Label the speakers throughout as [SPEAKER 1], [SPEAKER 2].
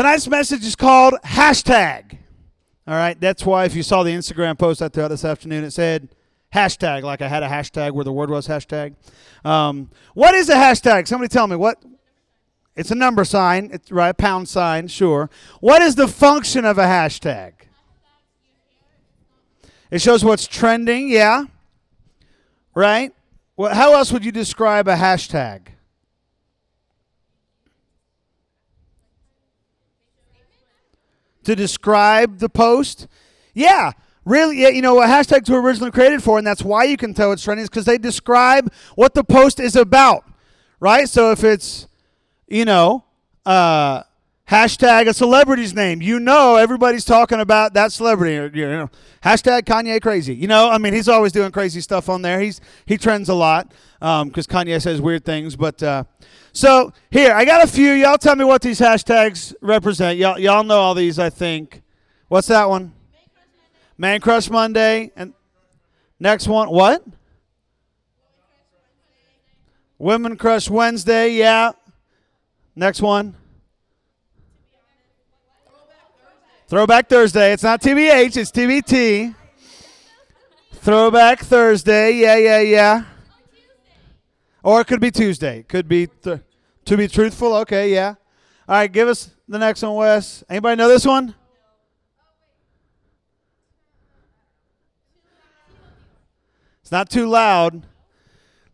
[SPEAKER 1] Tonight's message is called hashtag. All right, that's why if you saw the Instagram post I threw out this afternoon, it said hashtag, like I had a hashtag where the word was hashtag. Um, what is a hashtag? Somebody tell me what. It's a number sign, it's right, a pound sign, sure. What is the function of a hashtag? It shows what's trending, yeah. Right? Well, how else would you describe a hashtag? To describe the post? Yeah. Really, yeah, you know what hashtags were originally created for, and that's why you can tell it's trending, is because they describe what the post is about, right? So if it's, you know, uh, hashtag a celebrity's name, you know everybody's talking about that celebrity. You know, hashtag Kanye crazy. You know, I mean, he's always doing crazy stuff on there. He's he trends a lot because um, Kanye says weird things. But uh, so here, I got a few. Y'all tell me what these hashtags represent. Y'all, y'all know all these, I think. What's that one? Man Crush Monday. And next one, what? Women Crush Wednesday, yeah. Next one. Throwback Thursday. It's not TBH, it's TBT. Throwback Thursday, yeah, yeah, yeah. Or it could be Tuesday. Could be th- to be truthful. Okay, yeah. All right, give us the next one, Wes. Anybody know this one? It's not too loud.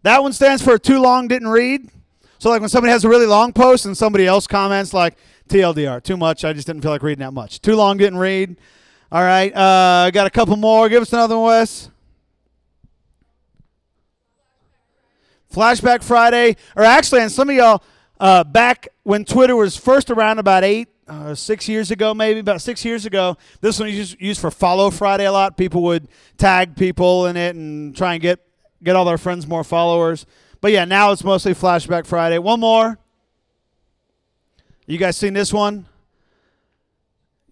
[SPEAKER 1] That one stands for too long didn't read. So like when somebody has a really long post and somebody else comments like TLDR, too much. I just didn't feel like reading that much. Too long didn't read. All right, uh, got a couple more. Give us another one, Wes. Flashback Friday, or actually, and some of y'all uh, back when Twitter was first around about eight, uh, six years ago, maybe about six years ago. This one was used for Follow Friday a lot. People would tag people in it and try and get get all their friends more followers. But yeah, now it's mostly Flashback Friday. One more. You guys seen this one?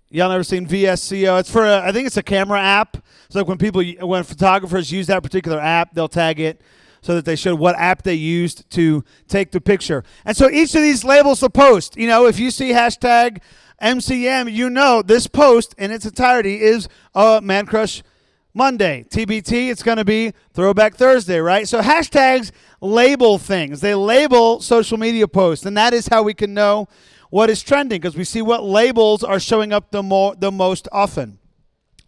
[SPEAKER 1] Y'all never seen VSCO? It's for a, I think it's a camera app. So like when people when photographers use that particular app, they'll tag it so that they show what app they used to take the picture. And so each of these labels a post. You know, if you see hashtag MCM, you know this post in its entirety is a Man Crush Monday. TBT, it's going to be Throwback Thursday, right? So hashtags label things. They label social media posts, and that is how we can know what is trending because we see what labels are showing up the more the most often.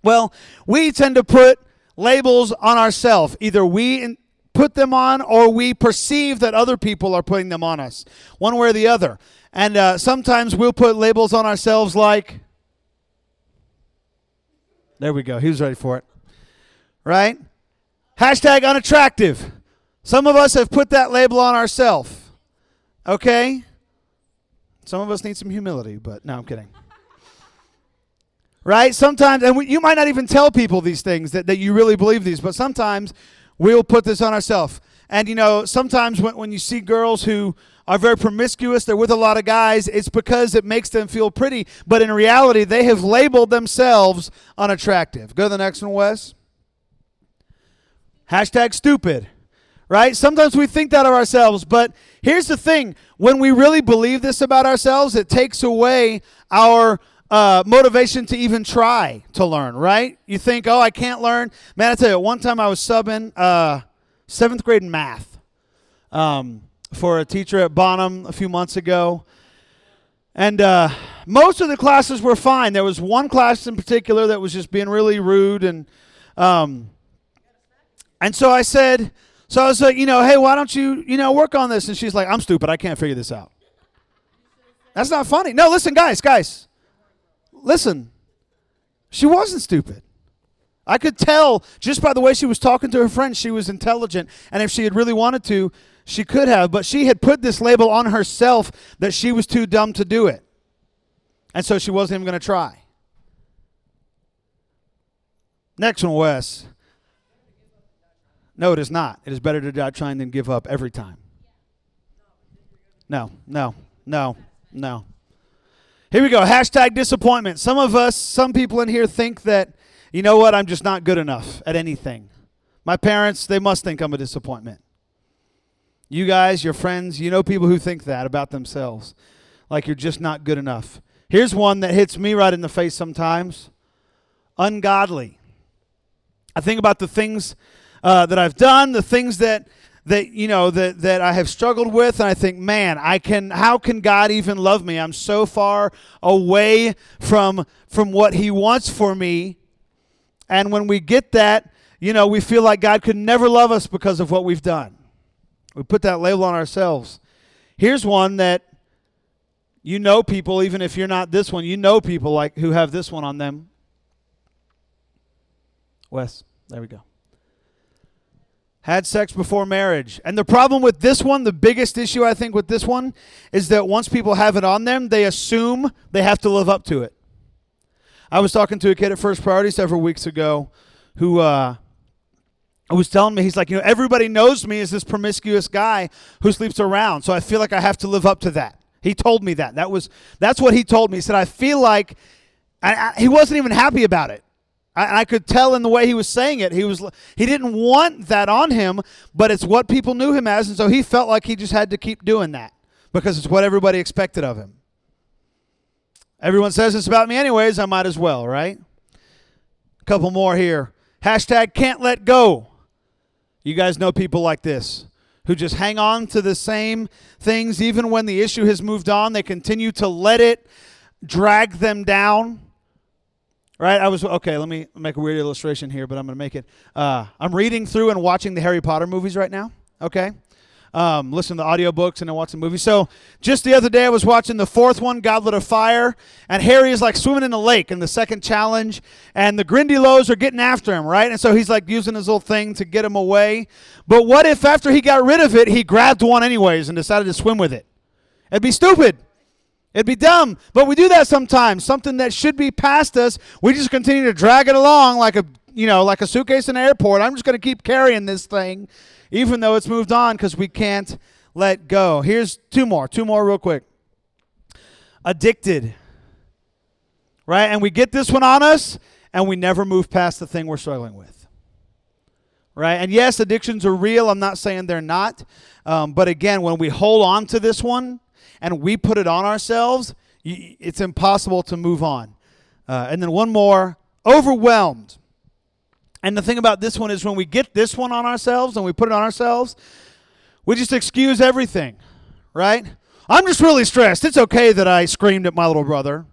[SPEAKER 1] Well, we tend to put labels on ourselves. Either we in, put them on or we perceive that other people are putting them on us, one way or the other. And uh, sometimes we'll put labels on ourselves like, there we go. He was ready for it. Right? Hashtag unattractive. Some of us have put that label on ourselves. Okay? Some of us need some humility, but no, I'm kidding. right? Sometimes, and we, you might not even tell people these things that, that you really believe these, but sometimes we'll put this on ourselves. And you know, sometimes when, when you see girls who are very promiscuous, they're with a lot of guys, it's because it makes them feel pretty. But in reality, they have labeled themselves unattractive. Go to the next one, Wes. Hashtag stupid. Right? Sometimes we think that of ourselves, but here's the thing when we really believe this about ourselves, it takes away our uh, motivation to even try to learn, right? You think, oh, I can't learn. Man, I tell you, one time I was subbing uh, seventh grade math um, for a teacher at Bonham a few months ago. And uh, most of the classes were fine. There was one class in particular that was just being really rude. And, um, and so I said, so I was like, you know, hey, why don't you, you know, work on this? And she's like, I'm stupid. I can't figure this out. That's not funny. No, listen, guys, guys listen, she wasn't stupid. I could tell just by the way she was talking to her friends, she was intelligent. And if she had really wanted to, she could have. But she had put this label on herself that she was too dumb to do it. And so she wasn't even going to try. Next one, Wes. No, it is not. It is better to die trying than give up every time. No, no, no, no. Here we go. Hashtag disappointment. Some of us, some people in here think that, you know what, I'm just not good enough at anything. My parents, they must think I'm a disappointment. You guys, your friends, you know people who think that about themselves. Like you're just not good enough. Here's one that hits me right in the face sometimes ungodly. I think about the things uh, that I've done, the things that that you know that that I have struggled with, and I think, man, I can. How can God even love me? I'm so far away from from what He wants for me, and when we get that, you know, we feel like God could never love us because of what we've done. We put that label on ourselves. Here's one that you know people, even if you're not this one, you know people like who have this one on them. Wes, there we go. Had sex before marriage. And the problem with this one, the biggest issue I think with this one, is that once people have it on them, they assume they have to live up to it. I was talking to a kid at First Priority several weeks ago who uh, was telling me, he's like, you know, everybody knows me as this promiscuous guy who sleeps around, so I feel like I have to live up to that. He told me that. That was that's what he told me. He said, I feel like I, I, he wasn't even happy about it. I, I could tell in the way he was saying it. He was he didn't want that on him, but it's what people knew him as, and so he felt like he just had to keep doing that because it's what everybody expected of him. Everyone says it's about me anyways, I might as well, right? A couple more here. Hashtag can't let go. You guys know people like this who just hang on to the same things even when the issue has moved on. They continue to let it drag them down. Right? I was okay. Let me make a weird illustration here, but I'm going to make it. Uh, I'm reading through and watching the Harry Potter movies right now. Okay, um, listen to the audiobooks and then watch the movie. So just the other day, I was watching the fourth one, Goblet of Fire, and Harry is like swimming in the lake in the second challenge, and the Grindylows are getting after him, right? And so he's like using his little thing to get him away. But what if after he got rid of it, he grabbed one anyways and decided to swim with it? It'd be stupid. It'd be dumb, but we do that sometimes. Something that should be past us, we just continue to drag it along like a you know like a suitcase in an airport. I'm just going to keep carrying this thing even though it's moved on because we can't let go. Here's two more, two more real quick. Addicted. Right? And we get this one on us and we never move past the thing we're struggling with. Right? And yes, addictions are real. I'm not saying they're not. Um, but again, when we hold on to this one and we put it on ourselves, it's impossible to move on. Uh, and then one more overwhelmed. And the thing about this one is when we get this one on ourselves and we put it on ourselves, we just excuse everything, right? I'm just really stressed. It's okay that I screamed at my little brother.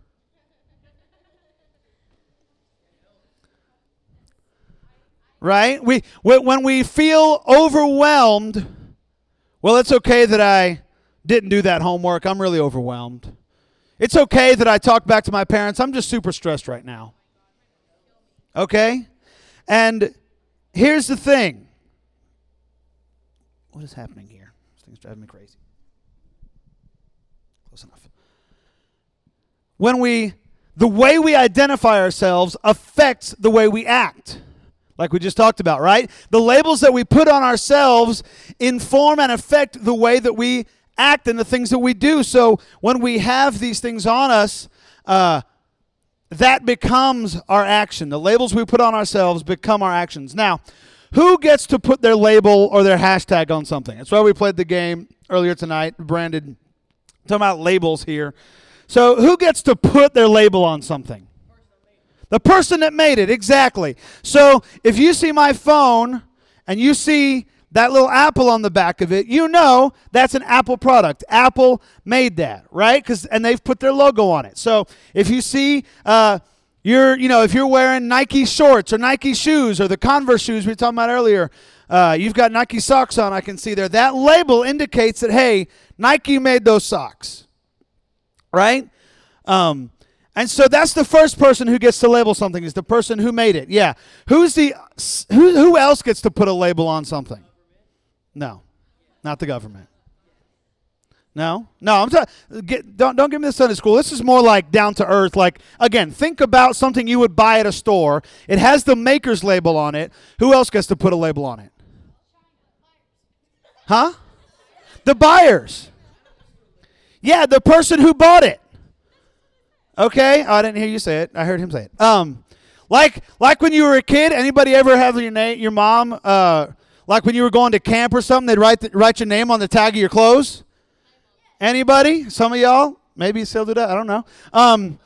[SPEAKER 1] Right? We when we feel overwhelmed, well, it's okay that I didn't do that homework. I'm really overwhelmed. It's okay that I talk back to my parents. I'm just super stressed right now. Okay? And here's the thing what is happening here? This thing's driving me crazy. Close enough. When we, the way we identify ourselves affects the way we act. Like we just talked about, right? The labels that we put on ourselves inform and affect the way that we act and the things that we do. So when we have these things on us, uh, that becomes our action. The labels we put on ourselves become our actions. Now, who gets to put their label or their hashtag on something? That's why we played the game earlier tonight, branded. Talking about labels here. So, who gets to put their label on something? The person that made it, exactly. So, if you see my phone and you see that little apple on the back of it, you know that's an Apple product. Apple made that, right? Because and they've put their logo on it. So if you see, uh, you're you know if you're wearing Nike shorts or Nike shoes or the Converse shoes we were talking about earlier, uh, you've got Nike socks on. I can see there. That label indicates that hey, Nike made those socks, right? Um, and so that's the first person who gets to label something is the person who made it. Yeah. Who's the who who else gets to put a label on something? No, not the government. No, no. I'm talking. Don't don't give me the Sunday school. This is more like down to earth. Like again, think about something you would buy at a store. It has the maker's label on it. Who else gets to put a label on it? Huh? The buyers. Yeah, the person who bought it. Okay, oh, I didn't hear you say it. I heard him say it. Um, like like when you were a kid. Anybody ever have your name? Your mom uh like when you were going to camp or something, they'd write, the, write your name on the tag of your clothes? Anybody? Some of y'all? Maybe you still do that. I don't know. Um,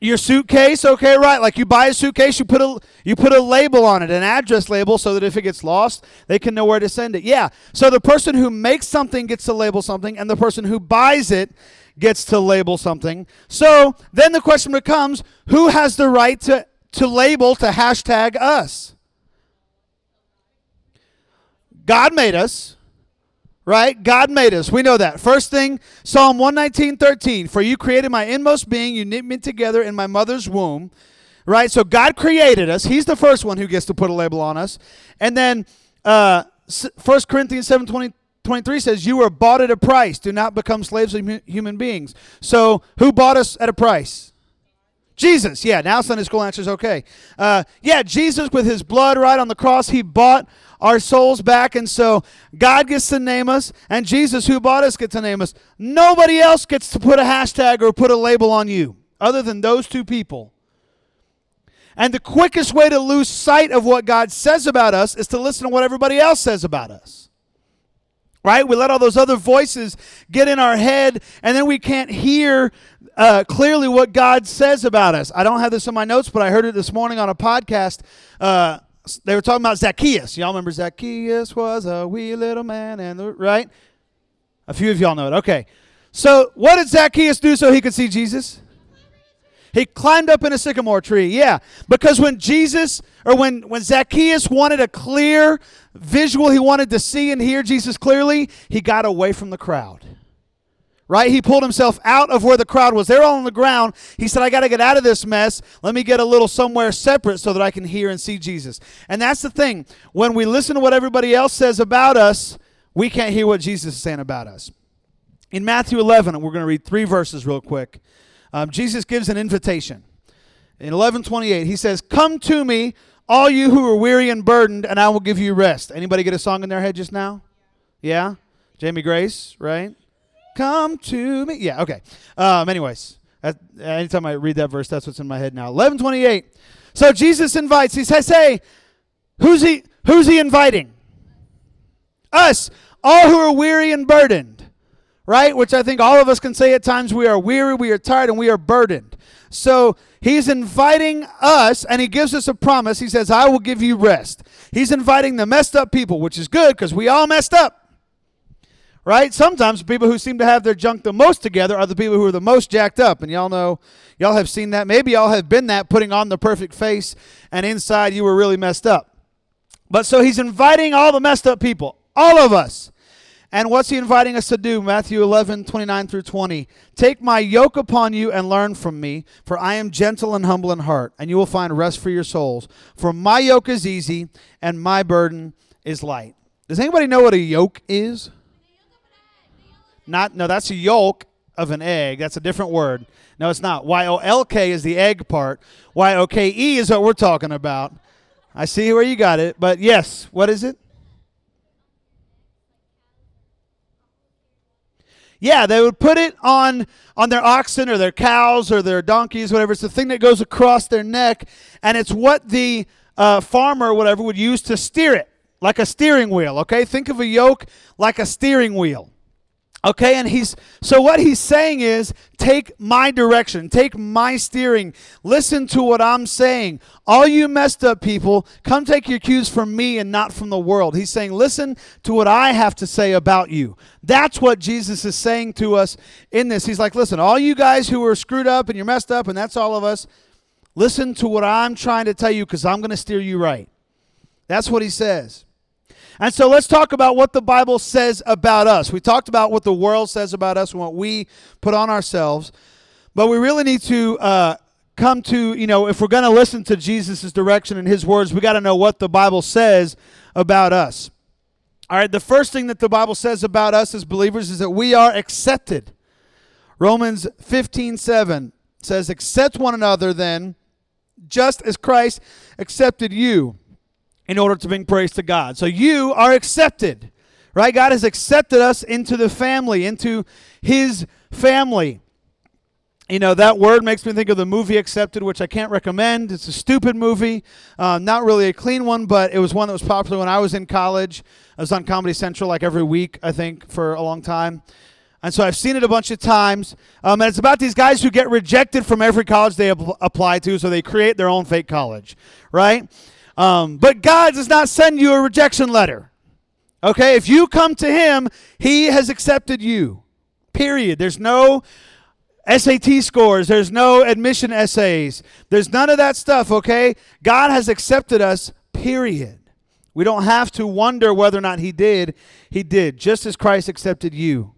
[SPEAKER 1] your suitcase, okay, right? Like you buy a suitcase, you put a you put a label on it, an address label, so that if it gets lost, they can know where to send it. Yeah. So the person who makes something gets to label something, and the person who buys it gets to label something. So then the question becomes, who has the right to to label to hashtag us? God made us right? God made us. We know that. First thing, Psalm 119, 13. For you created my inmost being, you knit me together in my mother's womb. Right? So God created us. He's the first one who gets to put a label on us. And then uh, 1 Corinthians 7, 20, 23 says, You were bought at a price. Do not become slaves of human beings. So who bought us at a price? Jesus. Yeah, now Sunday school answers okay. Uh, yeah, Jesus with his blood right on the cross, he bought our souls back. And so God gets to name us, and Jesus, who bought us, gets to name us. Nobody else gets to put a hashtag or put a label on you other than those two people. And the quickest way to lose sight of what God says about us is to listen to what everybody else says about us. Right? We let all those other voices get in our head, and then we can't hear uh, clearly what God says about us. I don't have this in my notes, but I heard it this morning on a podcast. Uh, they were talking about Zacchaeus. Y'all remember Zacchaeus was a wee little man, and the, right? A few of y'all know it. Okay. So, what did Zacchaeus do so he could see Jesus? He climbed up in a sycamore tree. Yeah, because when Jesus or when when Zacchaeus wanted a clear visual, he wanted to see and hear Jesus clearly, he got away from the crowd right? He pulled himself out of where the crowd was. They're all on the ground. He said, I got to get out of this mess. Let me get a little somewhere separate so that I can hear and see Jesus. And that's the thing. When we listen to what everybody else says about us, we can't hear what Jesus is saying about us. In Matthew 11, we're going to read three verses real quick. Um, Jesus gives an invitation. In 11:28, he says, "Come to me, all you who are weary and burdened, and I will give you rest." Anybody get a song in their head just now? Yeah, Jamie Grace, right? Come to me. Yeah, okay. Um, anyways, anytime I read that verse, that's what's in my head now. 1128. So Jesus invites, he says, Hey, who's he who's he inviting? Us, all who are weary and burdened. Right? Which I think all of us can say at times we are weary, we are tired, and we are burdened. So he's inviting us, and he gives us a promise. He says, I will give you rest. He's inviting the messed up people, which is good because we all messed up right? Sometimes people who seem to have their junk the most together are the people who are the most jacked up. And y'all know, y'all have seen that. Maybe y'all have been that, putting on the perfect face, and inside you were really messed up. But so he's inviting all the messed up people, all of us. And what's he inviting us to do? Matthew 11, 29 through 20. Take my yoke upon you and learn from me, for I am gentle and humble in heart, and you will find rest for your souls. For my yoke is easy and my burden is light. Does anybody know what a yoke is? Not no, that's a yolk of an egg. That's a different word. No, it's not. Y O L K is the egg part. Y O K E is what we're talking about. I see where you got it, but yes, what is it? Yeah, they would put it on on their oxen or their cows or their donkeys, whatever. It's the thing that goes across their neck, and it's what the uh, farmer or whatever would use to steer it, like a steering wheel. Okay, think of a yoke like a steering wheel. Okay, and he's so what he's saying is take my direction, take my steering, listen to what I'm saying. All you messed up people, come take your cues from me and not from the world. He's saying, listen to what I have to say about you. That's what Jesus is saying to us in this. He's like, listen, all you guys who are screwed up and you're messed up, and that's all of us, listen to what I'm trying to tell you because I'm going to steer you right. That's what he says. And so let's talk about what the Bible says about us. We talked about what the world says about us and what we put on ourselves. But we really need to uh, come to, you know, if we're going to listen to Jesus' direction and his words, we got to know what the Bible says about us. All right, the first thing that the Bible says about us as believers is that we are accepted. Romans 15 7 says, Accept one another then, just as Christ accepted you in order to bring praise to God. So you are accepted, right? God has accepted us into the family, into His family. You know, that word makes me think of the movie Accepted, which I can't recommend. It's a stupid movie, uh, not really a clean one, but it was one that was popular when I was in college. I was on Comedy Central like every week, I think, for a long time. And so I've seen it a bunch of times. Um, and it's about these guys who get rejected from every college they ap- apply to, so they create their own fake college, right? Um, but God does not send you a rejection letter. Okay? If you come to Him, He has accepted you. Period. There's no SAT scores, there's no admission essays, there's none of that stuff, okay? God has accepted us, period. We don't have to wonder whether or not He did. He did, just as Christ accepted you.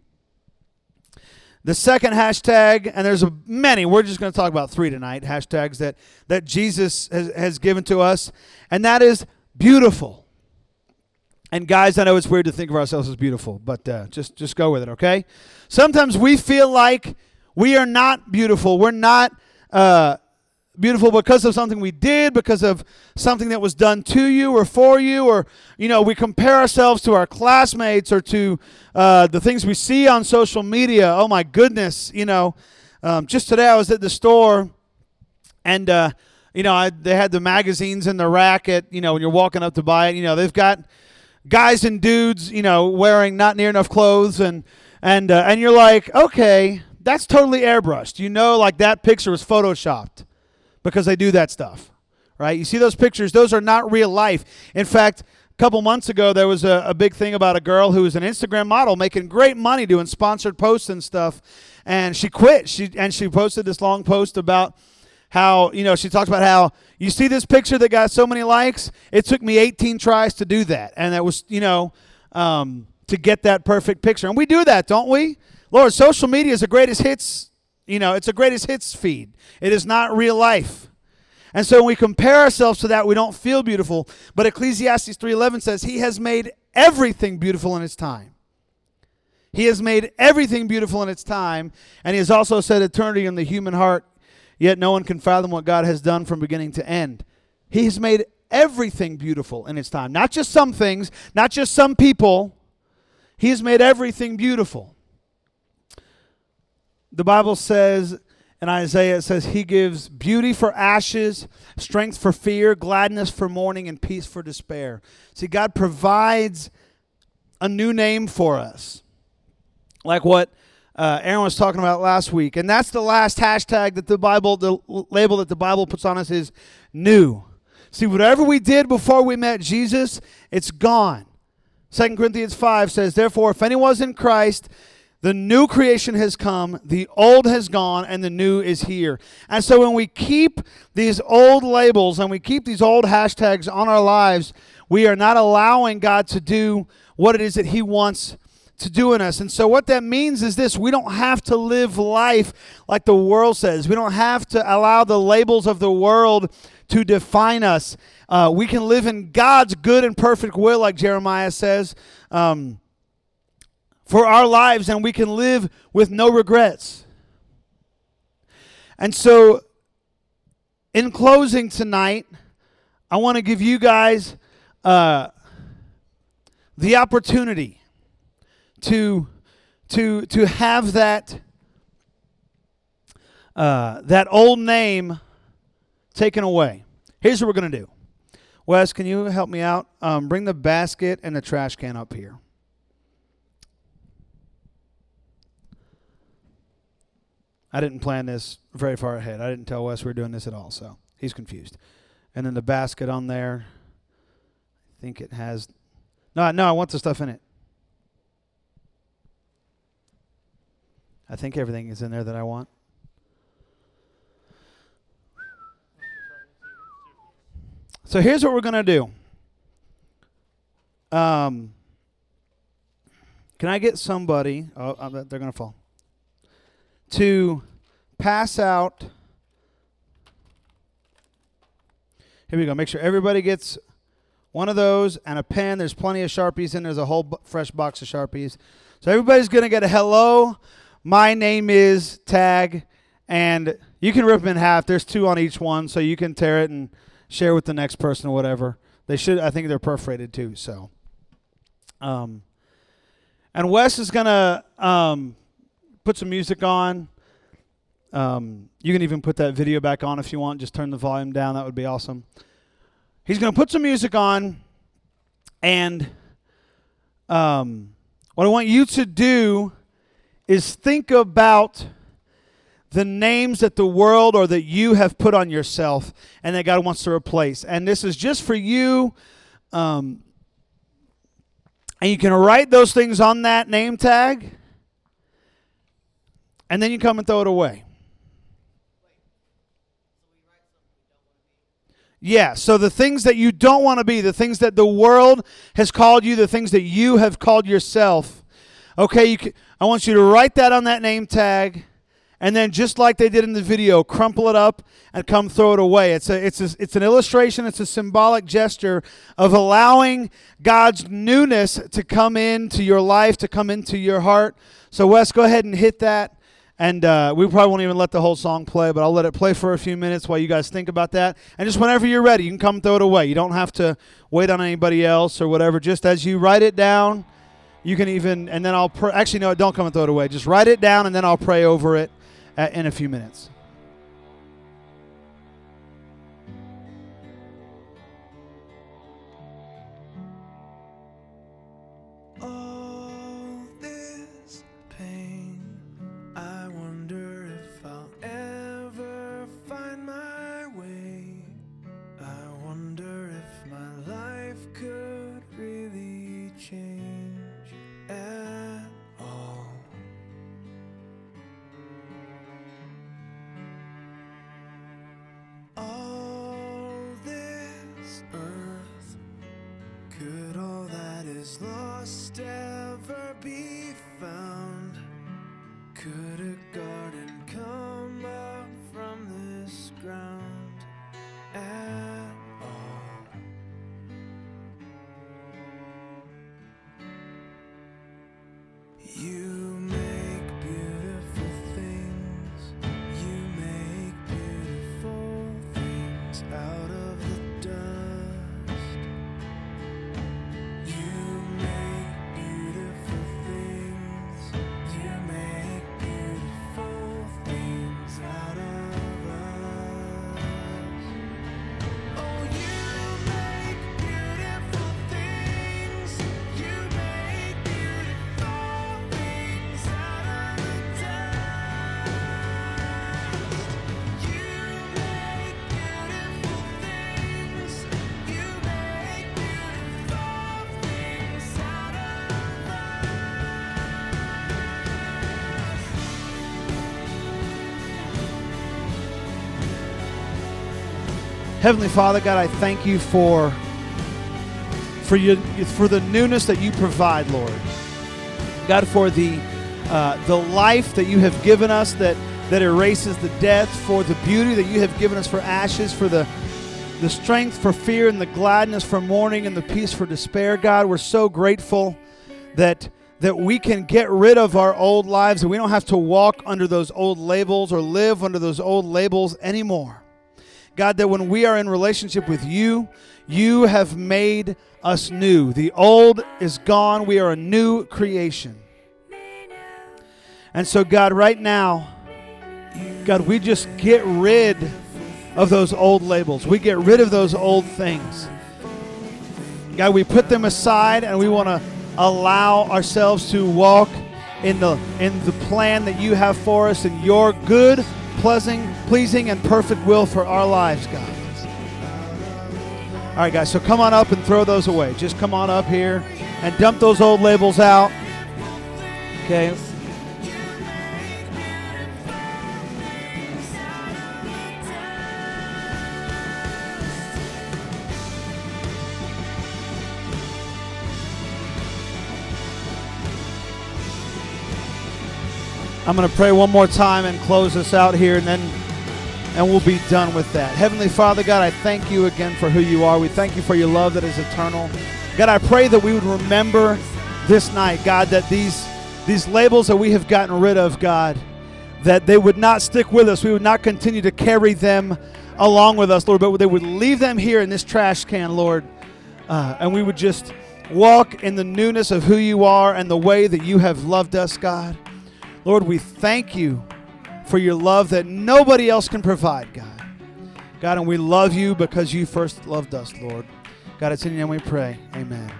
[SPEAKER 1] The second hashtag, and there's many, we're just going to talk about three tonight, hashtags that, that Jesus has, has given to us, and that is beautiful. And guys, I know it's weird to think of ourselves as beautiful, but uh, just, just go with it, okay? Sometimes we feel like we are not beautiful. We're not uh, beautiful because of something we did, because of something that was done to you or for you, or, you know, we compare ourselves to our classmates or to uh, the things we see on social media. Oh, my goodness. You know, um, just today I was at the store and, uh, you know, I, they had the magazines in the rack at, you know, when you're walking up to buy it, you know, they've got guys and dudes, you know, wearing not near enough clothes and, and, uh, and you're like, okay, that's totally airbrushed. You know, like that picture was photoshopped because they do that stuff, right? You see those pictures, those are not real life. In fact, a couple months ago, there was a, a big thing about a girl who was an Instagram model making great money doing sponsored posts and stuff. And she quit. She and she posted this long post about how you know she talks about how you see this picture that got so many likes. It took me 18 tries to do that, and that was you know um, to get that perfect picture. And we do that, don't we? Lord, social media is the greatest hits. You know, it's a greatest hits feed. It is not real life. And so when we compare ourselves to that, we don't feel beautiful. But Ecclesiastes 3:11 says he has made everything beautiful in its time. He has made everything beautiful in its time, and he has also set eternity in the human heart, yet no one can fathom what God has done from beginning to end. He has made everything beautiful in its time. Not just some things, not just some people. He has made everything beautiful. The Bible says in Isaiah, it says, He gives beauty for ashes, strength for fear, gladness for mourning, and peace for despair. See, God provides a new name for us, like what uh, Aaron was talking about last week. And that's the last hashtag that the Bible, the label that the Bible puts on us is new. See, whatever we did before we met Jesus, it's gone. 2 Corinthians 5 says, Therefore, if anyone's in Christ, the new creation has come, the old has gone, and the new is here. And so when we keep these old labels and we keep these old hashtags on our lives, we are not allowing God to do what it is that He wants to do in us. And so what that means is this we don't have to live life like the world says, we don't have to allow the labels of the world to define us. Uh, we can live in God's good and perfect will, like Jeremiah says. Um, for our lives and we can live with no regrets. And so, in closing tonight, I want to give you guys uh, the opportunity to to to have that uh, that old name taken away. Here's what we're going to do. Wes, can you help me out? Um, bring the basket and the trash can up here. I didn't plan this very far ahead. I didn't tell Wes we were doing this at all, so he's confused. And then the basket on there, I think it has. No, no, I want the stuff in it. I think everything is in there that I want. So here's what we're going to do. Um, can I get somebody? Oh, they're going to fall to pass out. Here we go. Make sure everybody gets one of those and a pen. There's plenty of Sharpies in. There's a whole b- fresh box of Sharpies. So everybody's going to get a hello. My name is tag, and you can rip them in half. There's two on each one, so you can tear it and share with the next person or whatever. They should. I think they're perforated too. So, um, and Wes is gonna um, put some music on. Um, you can even put that video back on if you want. Just turn the volume down. That would be awesome. He's going to put some music on, and um, what I want you to do is think about the names that the world or that you have put on yourself and that God wants to replace. And this is just for you. Um, and you can write those things on that name tag, and then you come and throw it away. Yeah, so the things that you don't want to be, the things that the world has called you, the things that you have called yourself. Okay, you can, I want you to write that on that name tag and then just like they did in the video, crumple it up and come throw it away. It's a, it's a, it's an illustration. It's a symbolic gesture of allowing God's newness to come into your life, to come into your heart. So Wes, go ahead and hit that. And uh, we probably won't even let the whole song play, but I'll let it play for a few minutes while you guys think about that. And just whenever you're ready, you can come throw it away. You don't have to wait on anybody else or whatever. Just as you write it down, you can even, and then I'll. Actually, no, don't come and throw it away. Just write it down, and then I'll pray over it in a few minutes. Heavenly Father, God, I thank you for for you for the newness that you provide, Lord. God, for the uh, the life that you have given us that that erases the death, for the beauty that you have given us for ashes, for the the strength for fear and the gladness for mourning and the peace for despair. God, we're so grateful that that we can get rid of our old lives and we don't have to walk under those old labels or live under those old labels anymore. God, that when we are in relationship with you, you have made us new. The old is gone. We are a new creation. And so, God, right now, God, we just get rid of those old labels. We get rid of those old things. God, we put them aside and we want to allow ourselves to walk in the in the plan that you have for us in your good pleasing, pleasing and perfect will for our lives, God. All right, guys, so come on up and throw those away. Just come on up here and dump those old labels out. Okay. I'm going to pray one more time and close us out here, and then and we'll be done with that. Heavenly Father, God, I thank you again for who you are. We thank you for your love that is eternal. God, I pray that we would remember this night, God, that these these labels that we have gotten rid of, God, that they would not stick with us. We would not continue to carry them along with us, Lord, but they would leave them here in this trash can, Lord, uh, and we would just walk in the newness of who you are and the way that you have loved us, God. Lord, we thank you for your love that nobody else can provide, God. God, and we love you because you first loved us, Lord. God, it's in your name we pray. Amen.